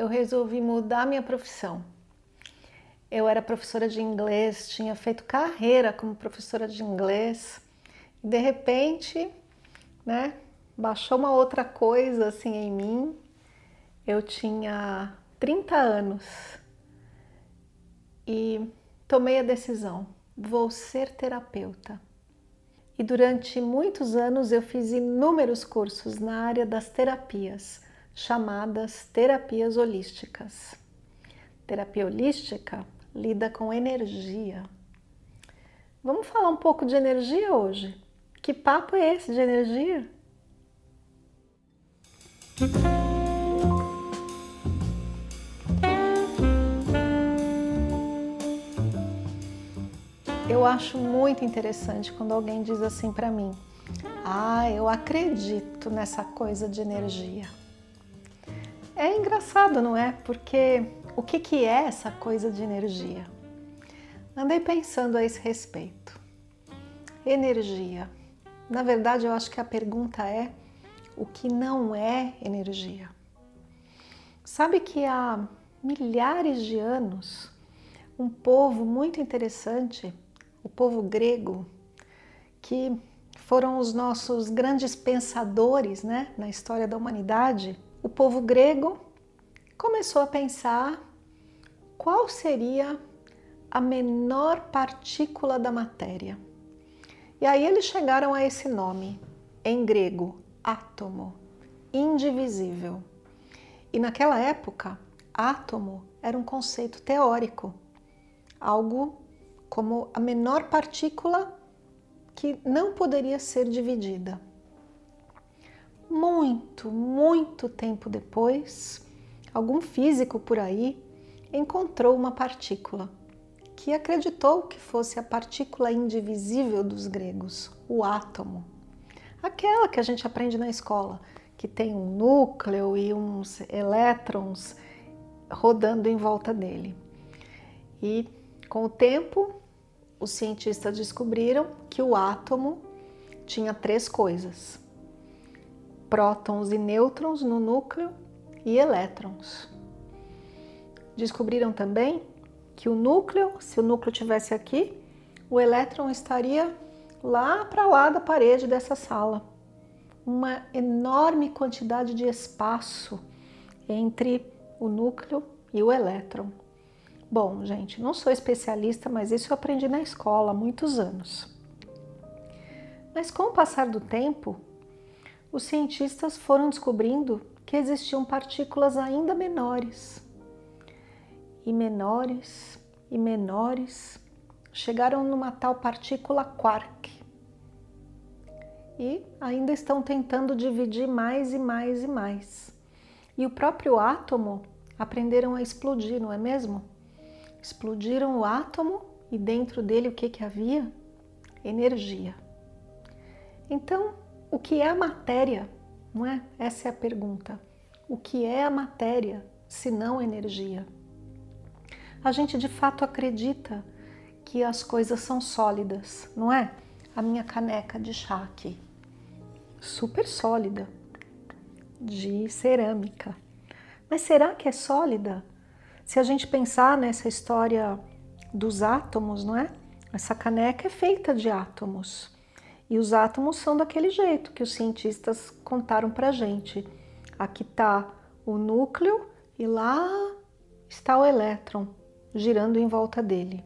eu resolvi mudar minha profissão. Eu era professora de inglês, tinha feito carreira como professora de inglês e de repente, né, baixou uma outra coisa assim em mim. Eu tinha 30 anos e tomei a decisão: vou ser terapeuta. E durante muitos anos eu fiz inúmeros cursos na área das terapias chamadas terapias holísticas. Terapia holística lida com energia. Vamos falar um pouco de energia hoje? Que papo é esse de energia? Eu acho muito interessante quando alguém diz assim para mim: "Ah, eu acredito nessa coisa de energia". É engraçado, não é? Porque o que, que é essa coisa de energia? Andei pensando a esse respeito. Energia. Na verdade, eu acho que a pergunta é: o que não é energia? Sabe que há milhares de anos, um povo muito interessante, o povo grego, que foram os nossos grandes pensadores né, na história da humanidade, o povo grego começou a pensar qual seria a menor partícula da matéria. E aí eles chegaram a esse nome, em grego, átomo, indivisível. E naquela época, átomo era um conceito teórico, algo como a menor partícula que não poderia ser dividida muito, muito tempo depois, algum físico por aí encontrou uma partícula que acreditou que fosse a partícula indivisível dos gregos, o átomo. Aquela que a gente aprende na escola, que tem um núcleo e uns elétrons rodando em volta dele. E com o tempo, os cientistas descobriram que o átomo tinha três coisas: prótons e nêutrons no núcleo e elétrons. Descobriram também que o núcleo, se o núcleo tivesse aqui, o elétron estaria lá para lá da parede dessa sala. Uma enorme quantidade de espaço entre o núcleo e o elétron. Bom, gente, não sou especialista, mas isso eu aprendi na escola há muitos anos. Mas com o passar do tempo, os cientistas foram descobrindo que existiam partículas ainda menores. E menores e menores chegaram numa tal partícula quark. E ainda estão tentando dividir mais e mais e mais. E o próprio átomo aprenderam a explodir, não é mesmo? Explodiram o átomo e dentro dele o que, que havia? Energia. Então, o que é a matéria? Não é? Essa é a pergunta. O que é a matéria se não energia? A gente de fato acredita que as coisas são sólidas, não é? A minha caneca de chá aqui, super sólida, de cerâmica. Mas será que é sólida? Se a gente pensar nessa história dos átomos, não é? Essa caneca é feita de átomos. E os átomos são daquele jeito que os cientistas contaram para gente. Aqui está o núcleo e lá está o elétron girando em volta dele.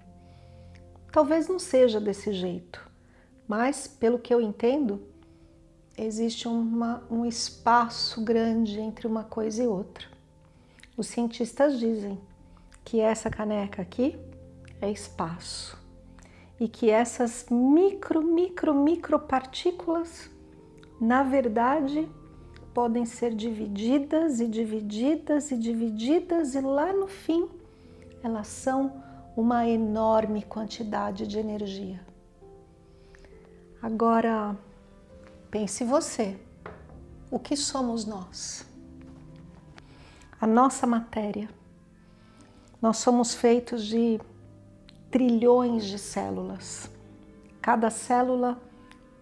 Talvez não seja desse jeito, mas pelo que eu entendo, existe uma, um espaço grande entre uma coisa e outra. Os cientistas dizem que essa caneca aqui é espaço e que essas micro, micro, micro partículas, na verdade, podem ser divididas e divididas e divididas, e lá no fim elas são uma enorme quantidade de energia. Agora, pense você, o que somos nós? A nossa matéria. Nós somos feitos de trilhões de células. Cada célula,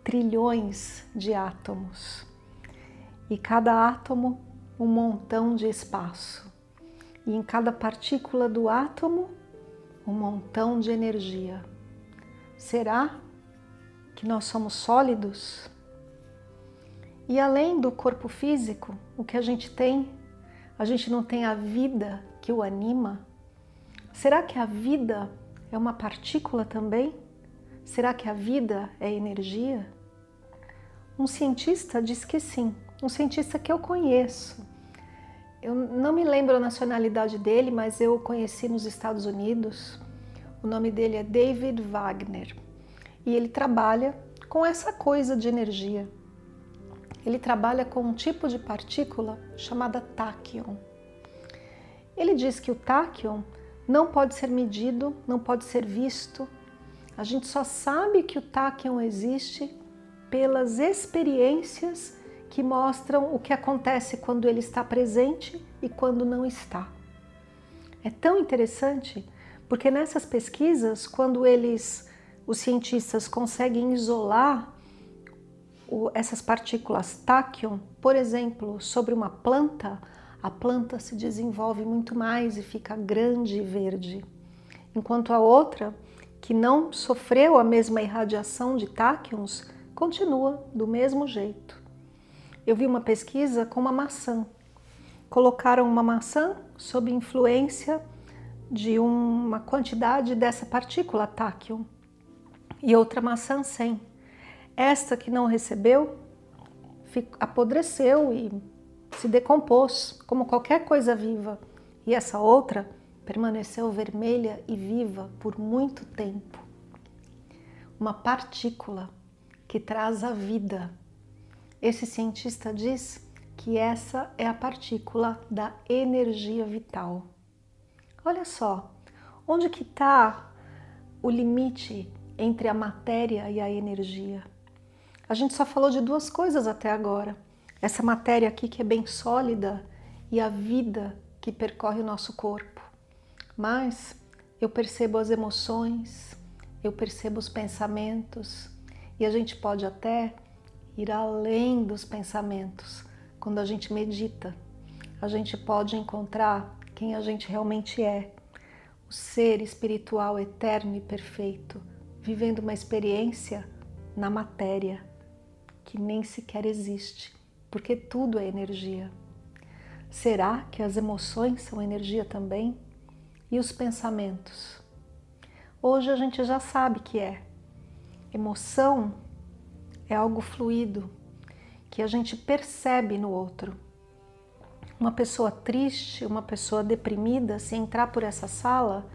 trilhões de átomos. E cada átomo, um montão de espaço. E em cada partícula do átomo, um montão de energia. Será que nós somos sólidos? E além do corpo físico, o que a gente tem? A gente não tem a vida que o anima? Será que a vida é uma partícula também? Será que a vida é energia? Um cientista diz que sim, um cientista que eu conheço. Eu não me lembro a nacionalidade dele, mas eu o conheci nos Estados Unidos. O nome dele é David Wagner e ele trabalha com essa coisa de energia. Ele trabalha com um tipo de partícula chamada táquion. Ele diz que o táquion não pode ser medido, não pode ser visto. A gente só sabe que o táquion existe pelas experiências que mostram o que acontece quando ele está presente e quando não está. É tão interessante porque nessas pesquisas, quando eles, os cientistas, conseguem isolar essas partículas táquion, por exemplo, sobre uma planta, a planta se desenvolve muito mais e fica grande e verde. Enquanto a outra, que não sofreu a mesma irradiação de táquions, continua do mesmo jeito. Eu vi uma pesquisa com uma maçã. Colocaram uma maçã sob influência de uma quantidade dessa partícula táquion e outra maçã sem. Esta que não recebeu apodreceu e se decompôs, como qualquer coisa viva, e essa outra permaneceu vermelha e viva por muito tempo. Uma partícula que traz a vida. Esse cientista diz que essa é a partícula da energia vital. Olha só, onde que está o limite entre a matéria e a energia? A gente só falou de duas coisas até agora essa matéria aqui que é bem sólida e a vida que percorre o nosso corpo. Mas eu percebo as emoções, eu percebo os pensamentos e a gente pode até ir além dos pensamentos quando a gente medita. A gente pode encontrar quem a gente realmente é, o ser espiritual eterno e perfeito, vivendo uma experiência na matéria que nem sequer existe porque tudo é energia. Será que as emoções são energia também? E os pensamentos? Hoje a gente já sabe que é. Emoção é algo fluido que a gente percebe no outro. Uma pessoa triste, uma pessoa deprimida, se entrar por essa sala,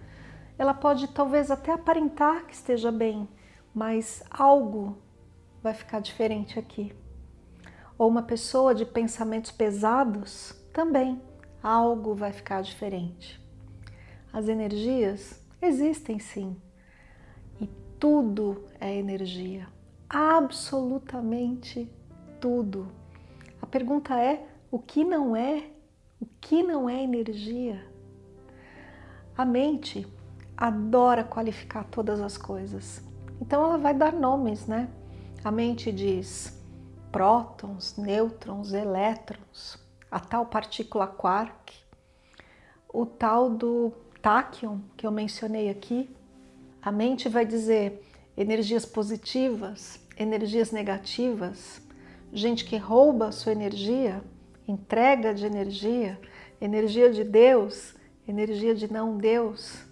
ela pode talvez até aparentar que esteja bem, mas algo vai ficar diferente aqui ou uma pessoa de pensamentos pesados, também algo vai ficar diferente. As energias existem sim, e tudo é energia, absolutamente tudo. A pergunta é: o que não é? O que não é energia? A mente adora qualificar todas as coisas. Então ela vai dar nomes, né? A mente diz prótons, nêutrons, elétrons, a tal partícula quark, o tal do táquion que eu mencionei aqui. A mente vai dizer energias positivas, energias negativas, gente que rouba a sua energia, entrega de energia, energia de Deus, energia de não Deus.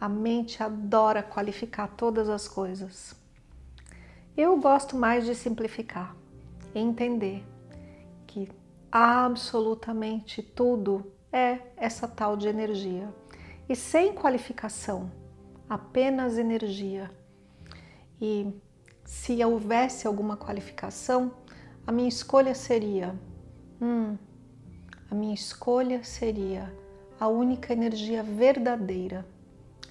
A mente adora qualificar todas as coisas. Eu gosto mais de simplificar entender que absolutamente tudo é essa tal de energia e sem qualificação, apenas energia. E se houvesse alguma qualificação, a minha escolha seria: Hum, a minha escolha seria a única energia verdadeira.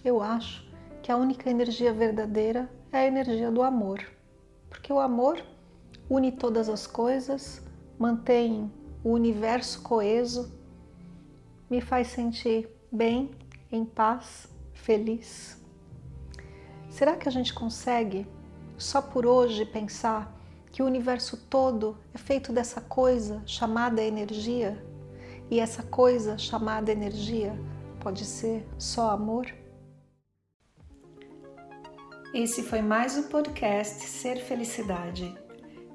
Eu acho que a única energia verdadeira é a energia do amor, porque o amor une todas as coisas, mantém o universo coeso, me faz sentir bem, em paz, feliz. Será que a gente consegue, só por hoje, pensar que o universo todo é feito dessa coisa chamada energia? E essa coisa chamada energia pode ser só amor? Esse foi mais o podcast Ser Felicidade.